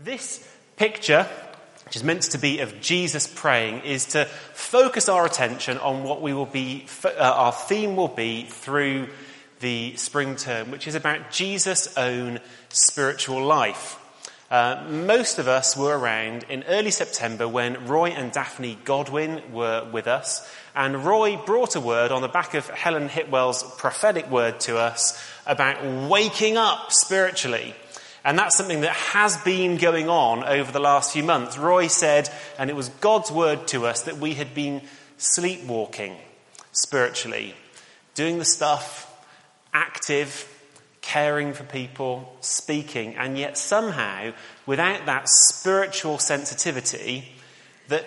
This picture, which is meant to be of Jesus praying, is to focus our attention on what we will be, uh, our theme will be through the spring term, which is about Jesus' own spiritual life. Uh, most of us were around in early September when Roy and Daphne Godwin were with us, and Roy brought a word on the back of Helen Hitwell's prophetic word to us about waking up spiritually. And that's something that has been going on over the last few months. Roy said, and it was God's word to us, that we had been sleepwalking spiritually, doing the stuff, active, caring for people, speaking, and yet somehow, without that spiritual sensitivity that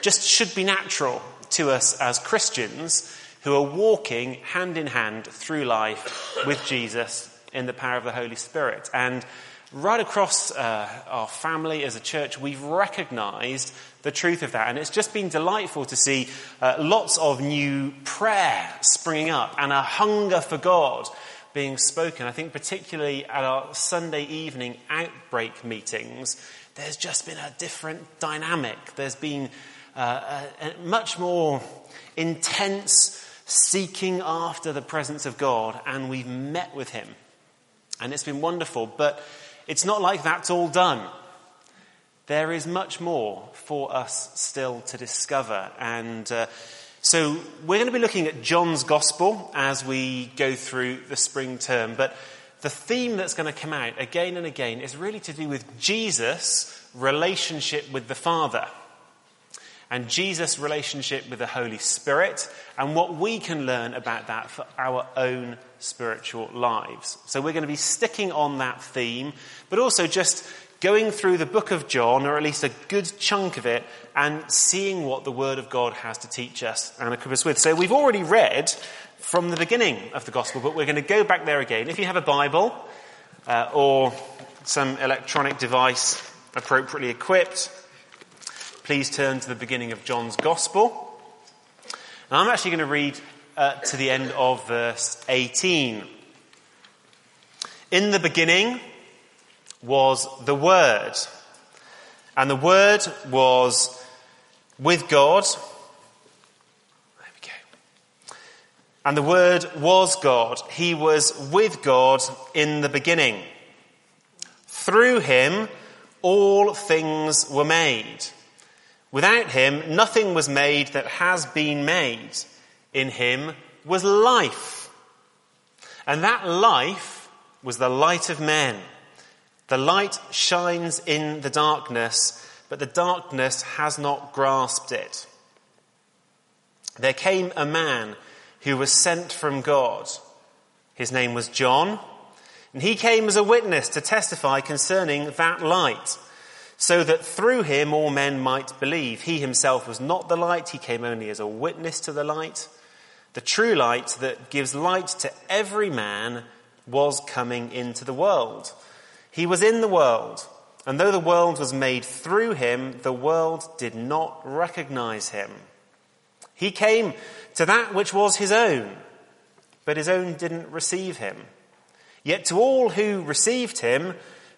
just should be natural to us as Christians who are walking hand in hand through life with Jesus in the power of the Holy Spirit. And right across uh, our family as a church, we've recognized the truth of that. And it's just been delightful to see uh, lots of new prayer springing up and a hunger for God being spoken. I think, particularly at our Sunday evening outbreak meetings, there's just been a different dynamic. There's been uh, a, a much more intense seeking after the presence of God, and we've met with Him. And it's been wonderful, but it's not like that's all done. There is much more for us still to discover. And uh, so we're going to be looking at John's Gospel as we go through the spring term. But the theme that's going to come out again and again is really to do with Jesus' relationship with the Father and Jesus' relationship with the Holy Spirit and what we can learn about that for our own spiritual lives. So we're going to be sticking on that theme, but also just going through the book of John, or at least a good chunk of it, and seeing what the Word of God has to teach us and equip us with. So we've already read from the beginning of the Gospel, but we're going to go back there again. If you have a Bible uh, or some electronic device appropriately equipped, please turn to the beginning of John's Gospel. And I'm actually going to read uh, to the end of verse 18. In the beginning was the Word, and the Word was with God. There we go. And the Word was God. He was with God in the beginning. Through him, all things were made. Without him, nothing was made that has been made. In him was life. And that life was the light of men. The light shines in the darkness, but the darkness has not grasped it. There came a man who was sent from God. His name was John, and he came as a witness to testify concerning that light so that through him all men might believe. He himself was not the light, he came only as a witness to the light. The true light that gives light to every man was coming into the world. He was in the world, and though the world was made through him, the world did not recognize him. He came to that which was his own, but his own didn't receive him. Yet to all who received him,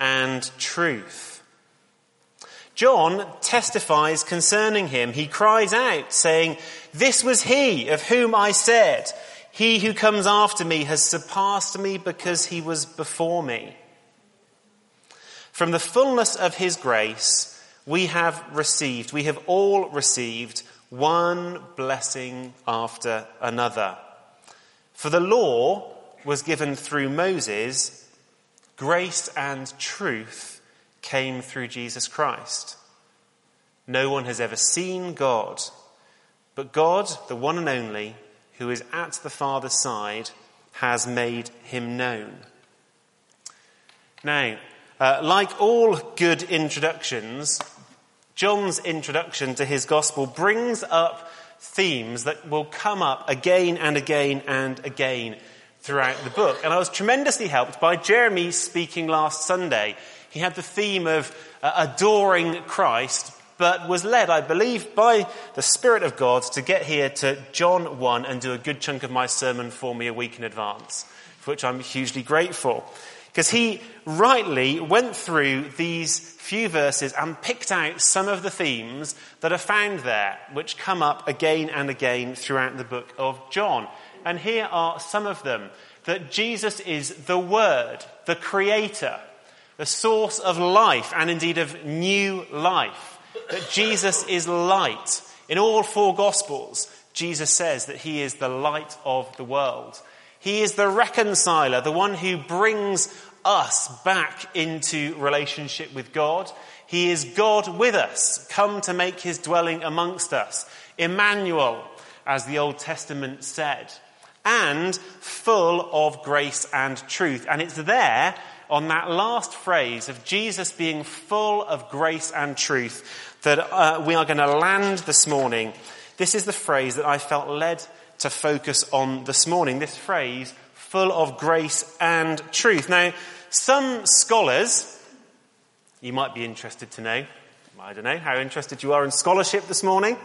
and truth. John testifies concerning him. He cries out, saying, This was he of whom I said, He who comes after me has surpassed me because he was before me. From the fullness of his grace, we have received, we have all received one blessing after another. For the law was given through Moses, Grace and truth came through Jesus Christ. No one has ever seen God, but God, the one and only, who is at the Father's side, has made him known. Now, Uh, like all good introductions, John's introduction to his gospel brings up themes that will come up again and again and again throughout the book. And I was tremendously helped by Jeremy speaking last Sunday. He had the theme of uh, adoring Christ, but was led, I believe, by the Spirit of God to get here to John 1 and do a good chunk of my sermon for me a week in advance, for which I'm hugely grateful. Because he rightly went through these few verses and picked out some of the themes that are found there, which come up again and again throughout the book of John. And here are some of them. That Jesus is the Word, the Creator, the source of life and indeed of new life that Jesus is light. In all four Gospels, Jesus says that he is the light of the world. He is the reconciler, the one who brings us back into relationship with God. He is God with us, come to make his dwelling amongst us. Emmanuel, as the Old Testament said, and full of grace and truth. And it's there on that last phrase of Jesus being full of grace and truth that uh, we are going to land this morning. This is the phrase that I felt led to focus on this morning. This phrase, full of grace and truth. Now, some scholars, you might be interested to know, I don't know how interested you are in scholarship this morning.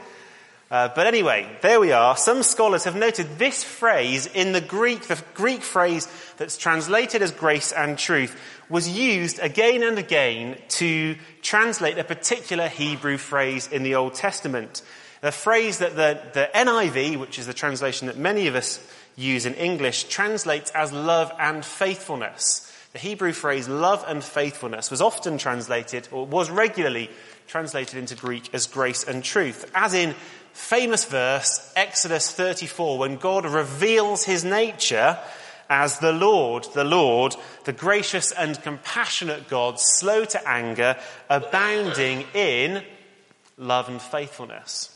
Uh, but anyway, there we are. Some scholars have noted this phrase in the Greek, the Greek phrase that's translated as grace and truth, was used again and again to translate a particular Hebrew phrase in the Old Testament. The phrase that the, the NIV, which is the translation that many of us use in English, translates as love and faithfulness. The Hebrew phrase love and faithfulness was often translated, or was regularly translated into Greek as grace and truth, as in famous verse, Exodus 34, when God reveals his nature as the Lord, the Lord, the gracious and compassionate God, slow to anger, abounding in love and faithfulness.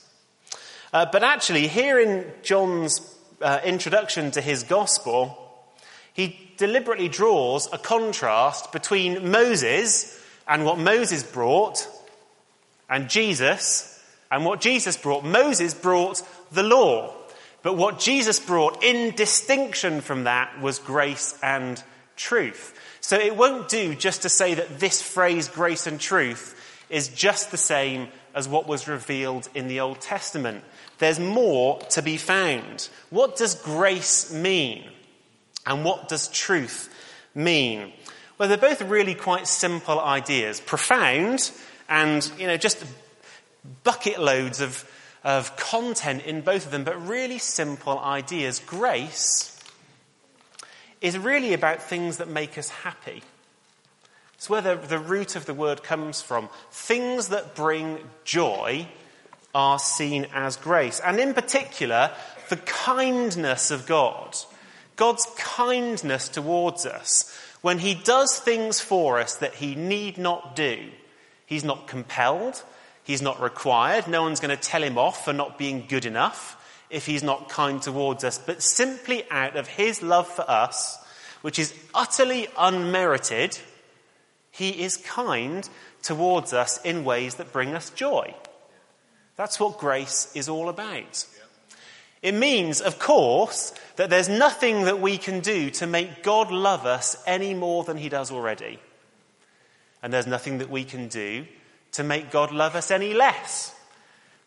Uh, but actually, here in John's uh, introduction to his gospel, he deliberately draws a contrast between Moses and what Moses brought and Jesus and what Jesus brought. Moses brought the law. But what Jesus brought in distinction from that was grace and truth. So it won't do just to say that this phrase, grace and truth, is just the same as what was revealed in the Old Testament. There's more to be found. What does grace mean? And what does truth mean? Well, they're both really quite simple ideas. Profound and, you know, just bucket loads of of content in both of them, but really simple ideas. Grace is really about things that make us happy. It's where the, the root of the word comes from. Things that bring joy are seen as grace. And in particular, the kindness of God. God's kindness towards us when He does things for us that He need not do. He's not compelled. He's not required. No one's going to tell him off for not being good enough if he's not kind towards us, but simply out of his love for us, which is utterly unmerited, he is kind towards us in ways that bring us joy. That's what grace is all about. It means, of course, that there's nothing that we can do to make God love us any more than he does already. And there's nothing that we can do to make God love us any less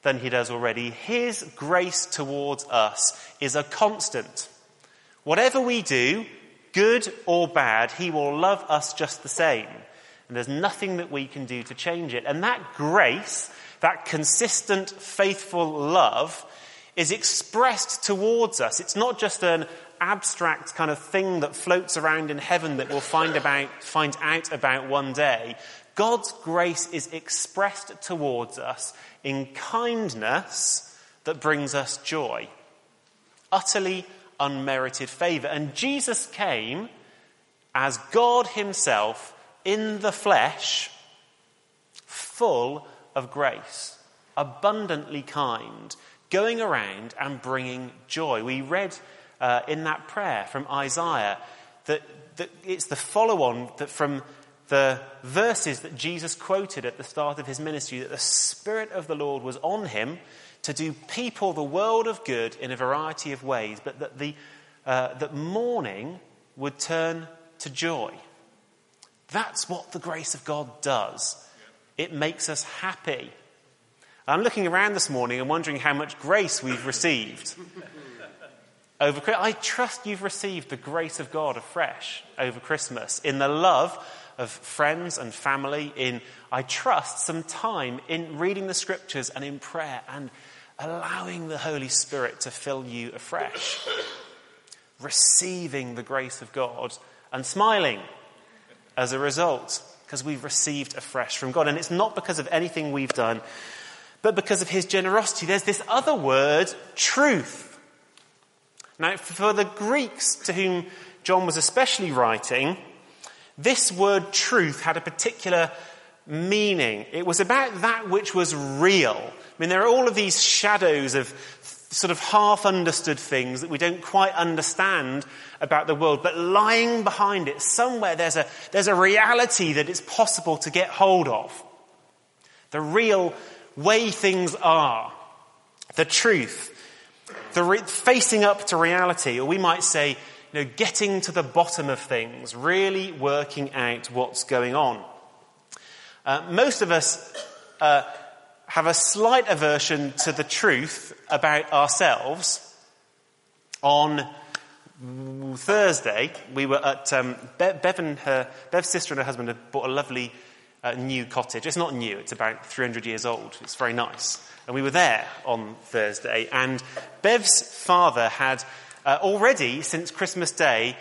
than he does already. His grace towards us is a constant. Whatever we do, good or bad, he will love us just the same. And there's nothing that we can do to change it. And that grace, that consistent, faithful love, is expressed towards us. It's not just an abstract kind of thing that floats around in heaven that we'll find about, find out about one day. God's grace is expressed towards us in kindness that brings us joy. Utterly unmerited favor. And Jesus came as God Himself in the flesh, full of grace, abundantly kind, going around and bringing joy. We read uh, in that prayer from Isaiah that, that it's the follow on that from the verses that Jesus quoted at the start of his ministry that the Spirit of the Lord was on him to do people the world of good in a variety of ways, but that, the, uh, that mourning would turn to joy. That's what the grace of God does. It makes us happy. I'm looking around this morning and wondering how much grace we've received. over, I trust you've received the grace of God afresh over Christmas in the love of friends and family, in, I trust, some time in reading the scriptures and in prayer and allowing the Holy Spirit to fill you afresh. Receiving the grace of God and smiling as a result because we've received afresh from God. And it's not because of anything we've done, but because of His generosity. There's this other word, truth. Now, for the Greeks to whom John was especially writing, this word truth had a particular meaning. It was about that which was real. I mean, there are all of these shadows of sort of half understood things that we don't quite understand about the world, but lying behind it, somewhere there's a, there's a reality that it's possible to get hold of. The real way things are. The truth. The re- facing up to reality, or we might say, you know, getting to the bottom of things, really working out what's going on. Uh, most of us uh, have a slight aversion to the truth about ourselves. On Thursday, we were at um, Bev and her Bev's sister and her husband had bought a lovely uh, new cottage. It's not new; it's about 300 years old. It's very nice. And we were there on Thursday, and Bev's father had uh, already, since Christmas Day,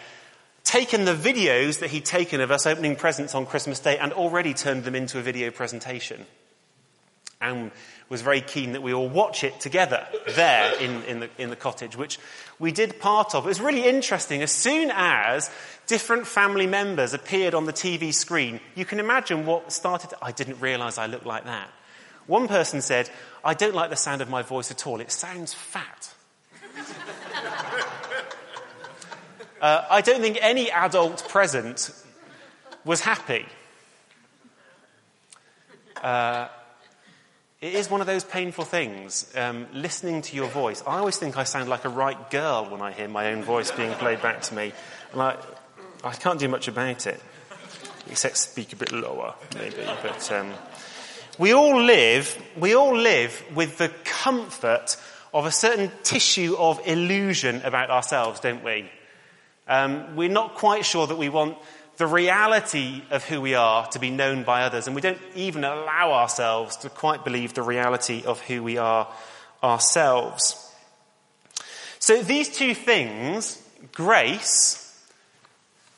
taken the videos that he'd taken of us opening presents on Christmas Day and already turned them into a video presentation. And was very keen that we all watch it together there in, in, the, in the cottage, which we did part of. It was really interesting. As soon as different family members appeared on the TV screen, you can imagine what started. I didn't realize I looked like that. One person said, I don't like the sound of my voice at all. It sounds fat. Uh, I don't think any adult present was happy. Uh, it is one of those painful things, um, listening to your voice. I always think I sound like a right girl when I hear my own voice being played back to me. And I, I can't do much about it, except speak a bit lower, maybe. But um, we all live, we all live with the comfort of a certain tissue of illusion about ourselves, don't we? Um, we're not quite sure that we want the reality of who we are to be known by others, and we don't even allow ourselves to quite believe the reality of who we are ourselves. So these two things, grace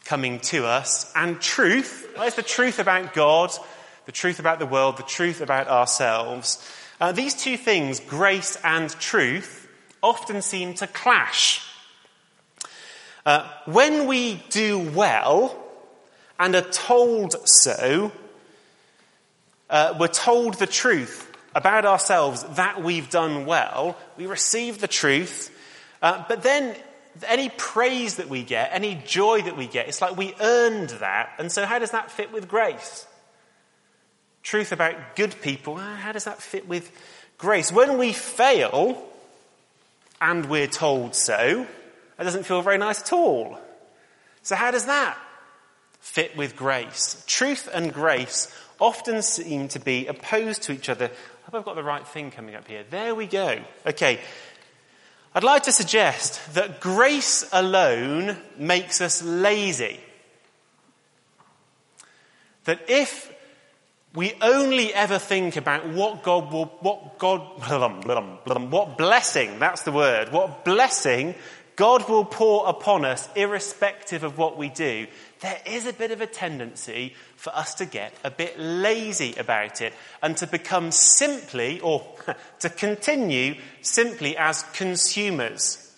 coming to us and truth, there's the truth about God, the truth about the world, the truth about ourselves. Uh, these two things, grace and truth, often seem to clash. Uh, when we do well and are told so, uh, we're told the truth about ourselves that we've done well, we receive the truth, uh, but then any praise that we get, any joy that we get, it's like we earned that. And so, how does that fit with grace? Truth about good people, uh, how does that fit with grace? When we fail, and we're told so, that doesn't feel very nice at all. So, how does that fit with grace? Truth and grace often seem to be opposed to each other. I hope I've got the right thing coming up here. There we go. Okay. I'd like to suggest that grace alone makes us lazy. That if we only ever think about what God will, what God, what blessing, that's the word, what blessing God will pour upon us irrespective of what we do, there is a bit of a tendency for us to get a bit lazy about it and to become simply, or to continue simply as consumers.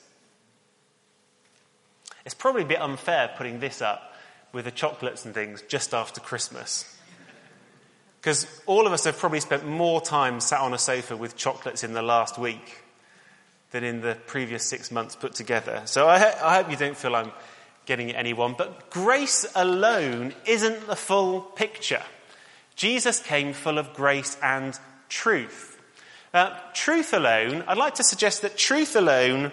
It's probably a bit unfair putting this up with the chocolates and things just after Christmas. Because all of us have probably spent more time sat on a sofa with chocolates in the last week than in the previous six months put together. So I, I hope you don't feel I'm getting at anyone, but grace alone isn't the full picture. Jesus came full of grace and truth. Uh, truth alone, I'd like to suggest that truth alone,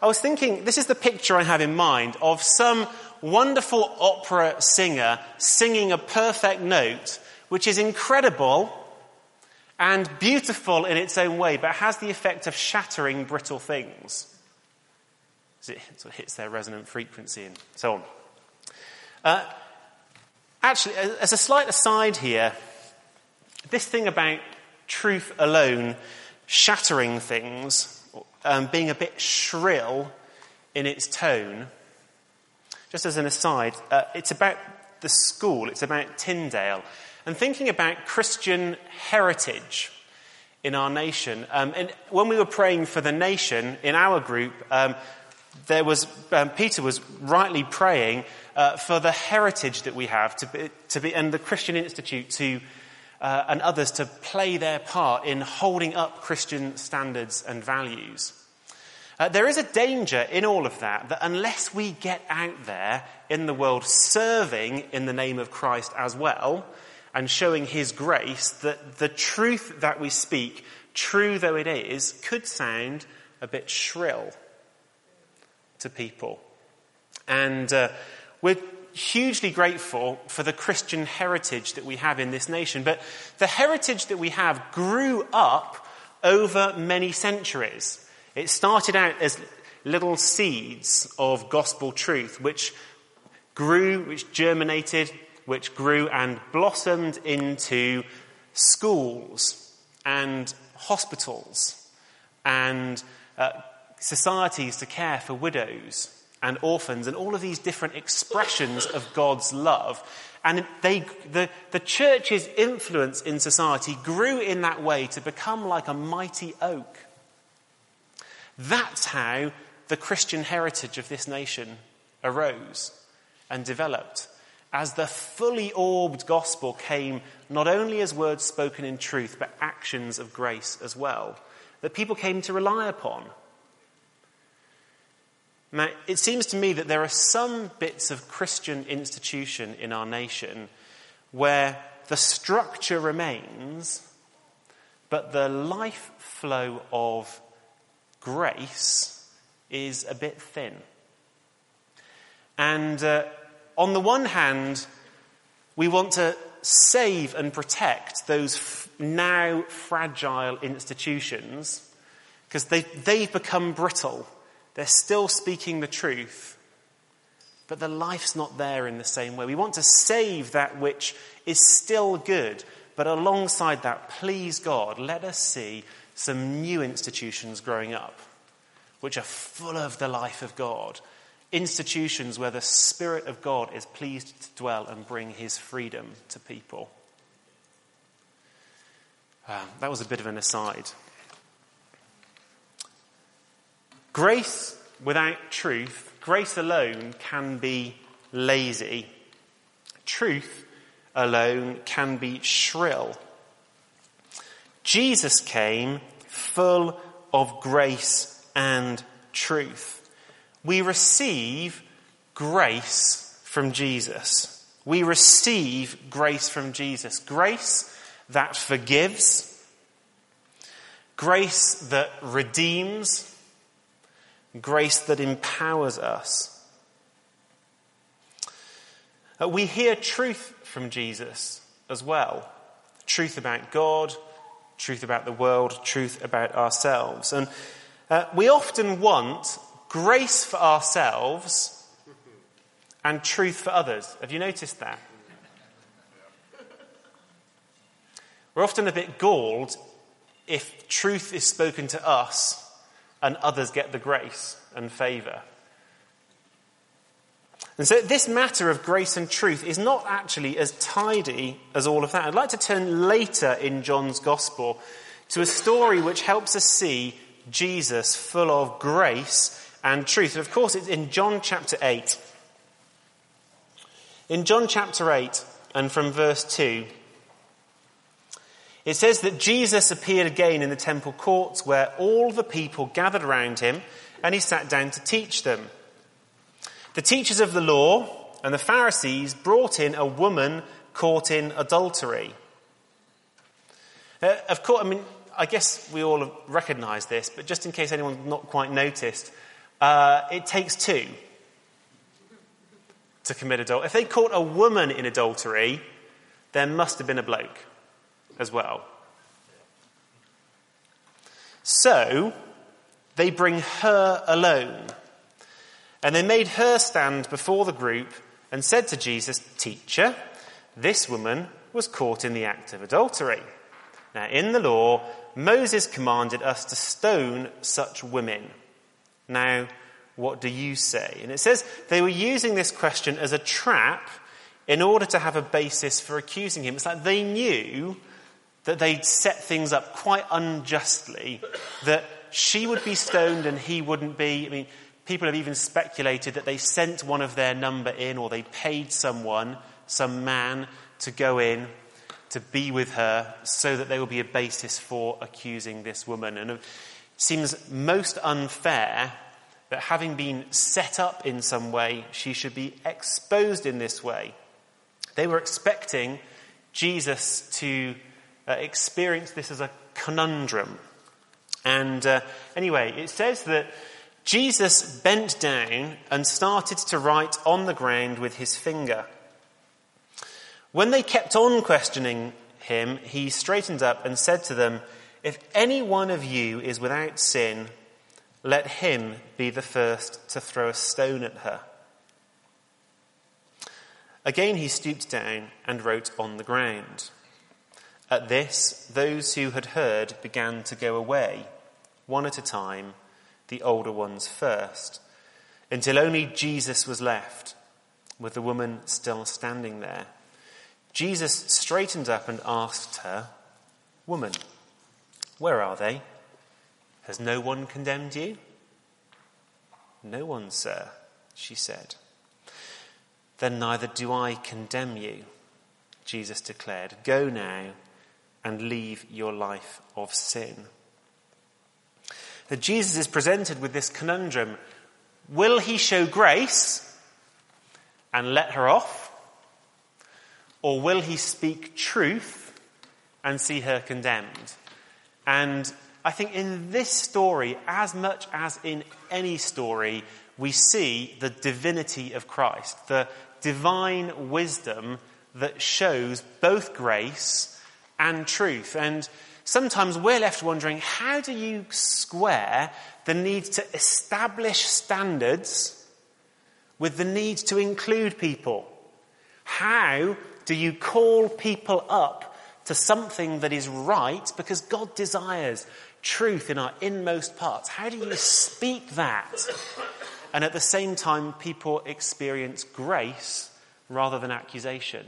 I was thinking, this is the picture I have in mind of some wonderful opera singer singing a perfect note, which is incredible and beautiful in its own way, but has the effect of shattering brittle things. As it sort of hits their resonant frequency and so on. Uh, actually, as a slight aside here, this thing about truth alone shattering things, um, being a bit shrill in its tone, just as an aside, uh, it's about the school, it's about Tyndale, and thinking about Christian heritage in our nation. Um, and when we were praying for the nation in our group, um, there was um, Peter was rightly praying uh, for the heritage that we have to be, to be and the Christian Institute to uh, and others to play their part in holding up Christian standards and values. Uh, there is a danger in all of that that unless we get out there in the world serving in the name of Christ as well and showing his grace, that the truth that we speak, true though it is, could sound a bit shrill to people. And uh, we're hugely grateful for the Christian heritage that we have in this nation. But the heritage that we have grew up over many centuries. It started out as little seeds of gospel truth, which grew, which germinated, which grew and blossomed into schools and hospitals and uh, societies to care for widows and orphans and all of these different expressions of God's love. And they, the, the church's influence in society grew in that way to become like a mighty oak. That's how the Christian heritage of this nation arose and developed. As the fully orbed gospel came not only as words spoken in truth, but actions of grace as well, that people came to rely upon now, it seems to me that there are some bits of Christian institution in our nation where the structure remains, but the life flow of grace is a bit thin. And uh, on the one hand, we want to save and protect those f- now fragile institutions because they, they've become brittle they're still speaking the truth, but the life's not there in the same way. We want to save that which is still good, but alongside that, please God, let us see some new institutions growing up, which are full of the life of God. Institutions where the Spirit of God is pleased to dwell and bring his freedom to people. Um, that was a bit of an aside. Grace without truth, grace alone can be lazy. Truth alone can be shrill. Jesus came full of grace and truth. We receive grace from Jesus. We receive grace from Jesus. Grace that forgives, grace that redeems, grace that empowers us. Uh, we hear truth from Jesus as well truth about God, truth about the world, truth about ourselves. And uh, we often want grace for ourselves and truth for others. Have you noticed that? We're often a bit galled if truth is spoken to us and others get the grace and favour. And so this matter of grace and truth is not actually as tidy as all of that. I'd like to turn later in John's Gospel to a story which helps us see Jesus full of grace and truth. And of course, it's in John chapter 8. In John chapter 8, and from verse 2, it says that Jesus appeared again in the temple courts where all the people gathered around him and he sat down to teach them. The teachers of the law and the Pharisees brought in a woman caught in adultery. Uh, of course, I mean, I guess we all recognize this, but just in case anyone's not quite noticed, uh, it takes two to commit adultery. If they caught a woman in adultery, there must have been a bloke as well. So, they bring her alone. And they made her stand before the group and said to Jesus, Teacher, this woman was caught in the act of adultery. Now, in the law, Moses commanded us to stone such women. Now, what do you say? And it says they were using this question as a trap in order to have a basis for accusing him. It's like they knew that they'd set things up quite unjustly, that she would be stoned and he wouldn't be. I mean, people have even speculated that they sent one of their number in or they paid someone, some man, to go in to be with her so that there will be a basis for accusing this woman. And seems most unfair that having been set up in some way, she should be exposed in this way. They were expecting Jesus to uh, experience this as a conundrum. And uh, anyway, it says that Jesus bent down and started to write on the ground with his finger. When they kept on questioning him, he straightened up and said to them, If any one of you is without sin, let him be the first to throw a stone at her. Again he stooped down and wrote on the ground. At this, those who had heard began to go away, one at a time, the older ones first, until only Jesus was left, with the woman still standing there. Jesus straightened up and asked her, Woman, where are they? Has no one condemned you? No one, sir, she said. Then neither do I condemn you, Jesus declared. Go now and leave your life of sin. That Jesus is presented with this conundrum will he show grace and let her off? Or will he speak truth and see her condemned? And I think in this story, as much as in any story, we see the divinity of Christ, the divine wisdom that shows both grace and truth. And sometimes we're left wondering how do you square the need to establish standards with the need to include people? How do you call people up to something that is right because God desires truth in our inmost parts? How do you speak that? And at the same time, people experience grace rather than accusation.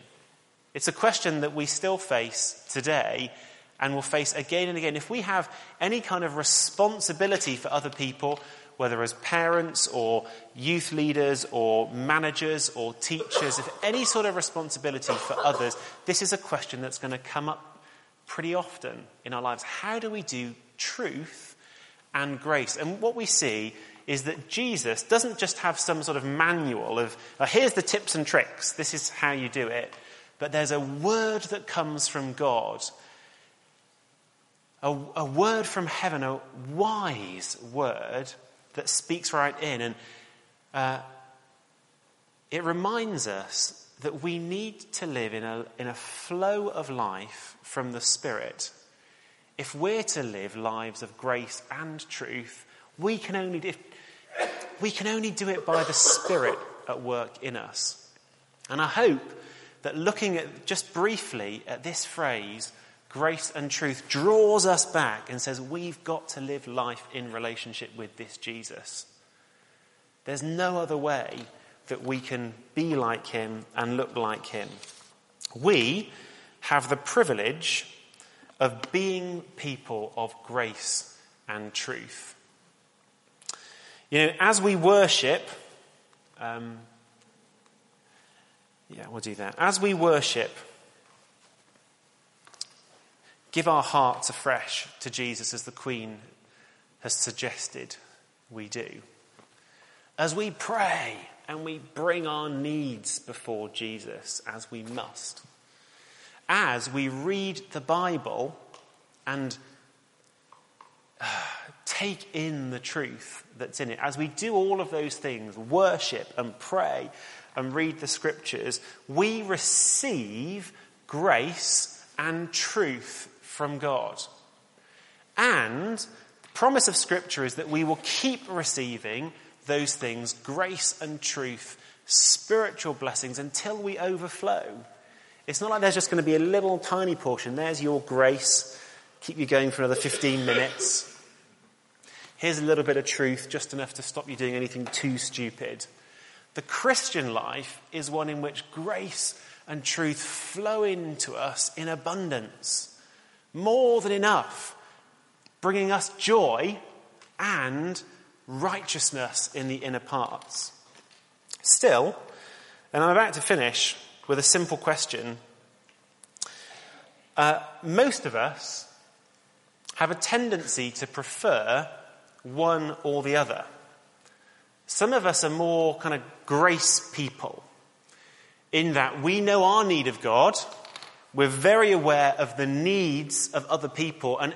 It's a question that we still face today and will face again and again. If we have any kind of responsibility for other people, whether as parents or youth leaders or managers or teachers, if any sort of responsibility for others, this is a question that's going to come up pretty often in our lives. How do we do truth and grace. And what we see is that Jesus doesn't just have some sort of manual of, uh, here's the tips and tricks, this is how you do it, but there's a word that comes from God. A, a word from heaven, a wise word that speaks right in. And uh, it reminds us that we need to live in a, in a flow of life from the Spirit if we're to live lives of grace and truth, we can only, if, we can only do it by the Spirit at work in us. And I hope that looking at just briefly at this phrase, grace and truth, draws us back and says we've got to live life in relationship with this Jesus. There's no other way that we can be like him and look like him. We have the privilege of being people of grace and truth. You know, as we worship, um, yeah, we'll do that. As we worship, give our hearts afresh to Jesus as the Queen has suggested we do. As we pray and we bring our needs before Jesus as we must. As we read the Bible and uh, take in the truth that's in it, as we do all of those things, worship and pray and read the scriptures, we receive grace and truth from God. And the promise of scripture is that we will keep receiving those things, grace and truth, spiritual blessings, until we overflow. It's not like there's just going to be a little tiny portion. There's your grace. Keep you going for another 15 minutes. Here's a little bit of truth, just enough to stop you doing anything too stupid. The Christian life is one in which grace and truth flow into us in abundance, more than enough, bringing us joy and righteousness in the inner parts. Still, and I'm about to finish with a simple question. Uh, most of us have a tendency to prefer one or the other. Some of us are more kind of grace people in that we know our need of God, we're very aware of the needs of other people, and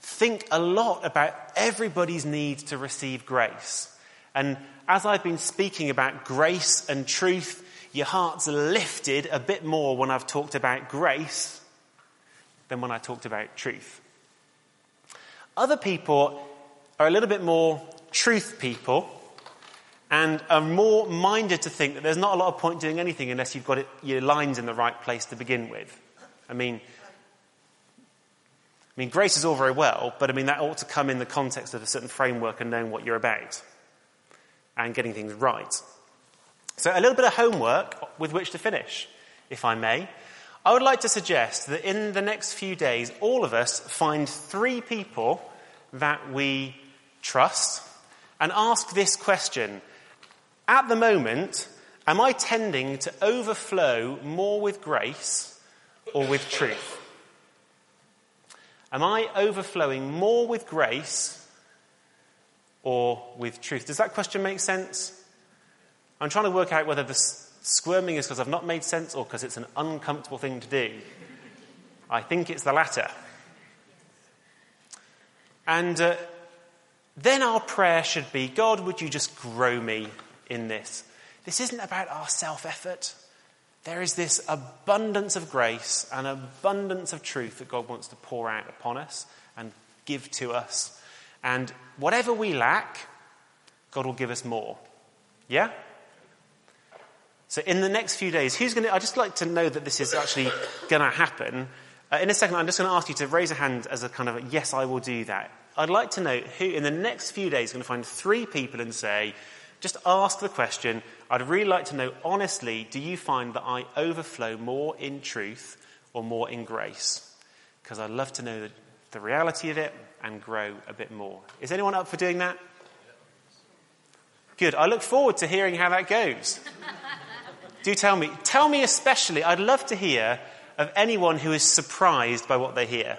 think a lot about everybody's need to receive grace. And as I've been speaking about grace and truth, your heart's lifted a bit more when I've talked about grace than when I talked about truth. Other people are a little bit more truth people and are more minded to think that there's not a lot of point doing anything unless you've got it, your lines in the right place to begin with. I mean, I mean, grace is all very well, but I mean, that ought to come in the context of a certain framework and knowing what you're about and getting things right. So, a little bit of homework with which to finish, if I may. I would like to suggest that in the next few days, all of us find three people that we trust and ask this question At the moment, am I tending to overflow more with grace or with truth? Am I overflowing more with grace or with truth? Does that question make sense? I'm trying to work out whether the squirming is because I've not made sense or because it's an uncomfortable thing to do. I think it's the latter. And uh, then our prayer should be God, would you just grow me in this? This isn't about our self effort. There is this abundance of grace and abundance of truth that God wants to pour out upon us and give to us. And whatever we lack, God will give us more. Yeah? So in the next few days, who's going to, I'd just like to know that this is actually going to happen. Uh, in a second, I'm just going to ask you to raise a hand as a kind of, a, yes, I will do that. I'd like to know who in the next few days is going to find three people and say, just ask the question. I'd really like to know honestly, do you find that I overflow more in truth or more in grace? Because I'd love to know the, the reality of it and grow a bit more. Is anyone up for doing that? Good. I look forward to hearing how that goes. do tell me. Tell me especially, I'd love to hear of anyone who is surprised by what they hear.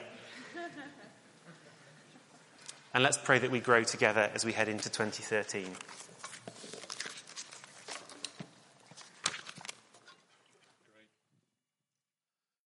And let's pray that we grow together as we head into 2013.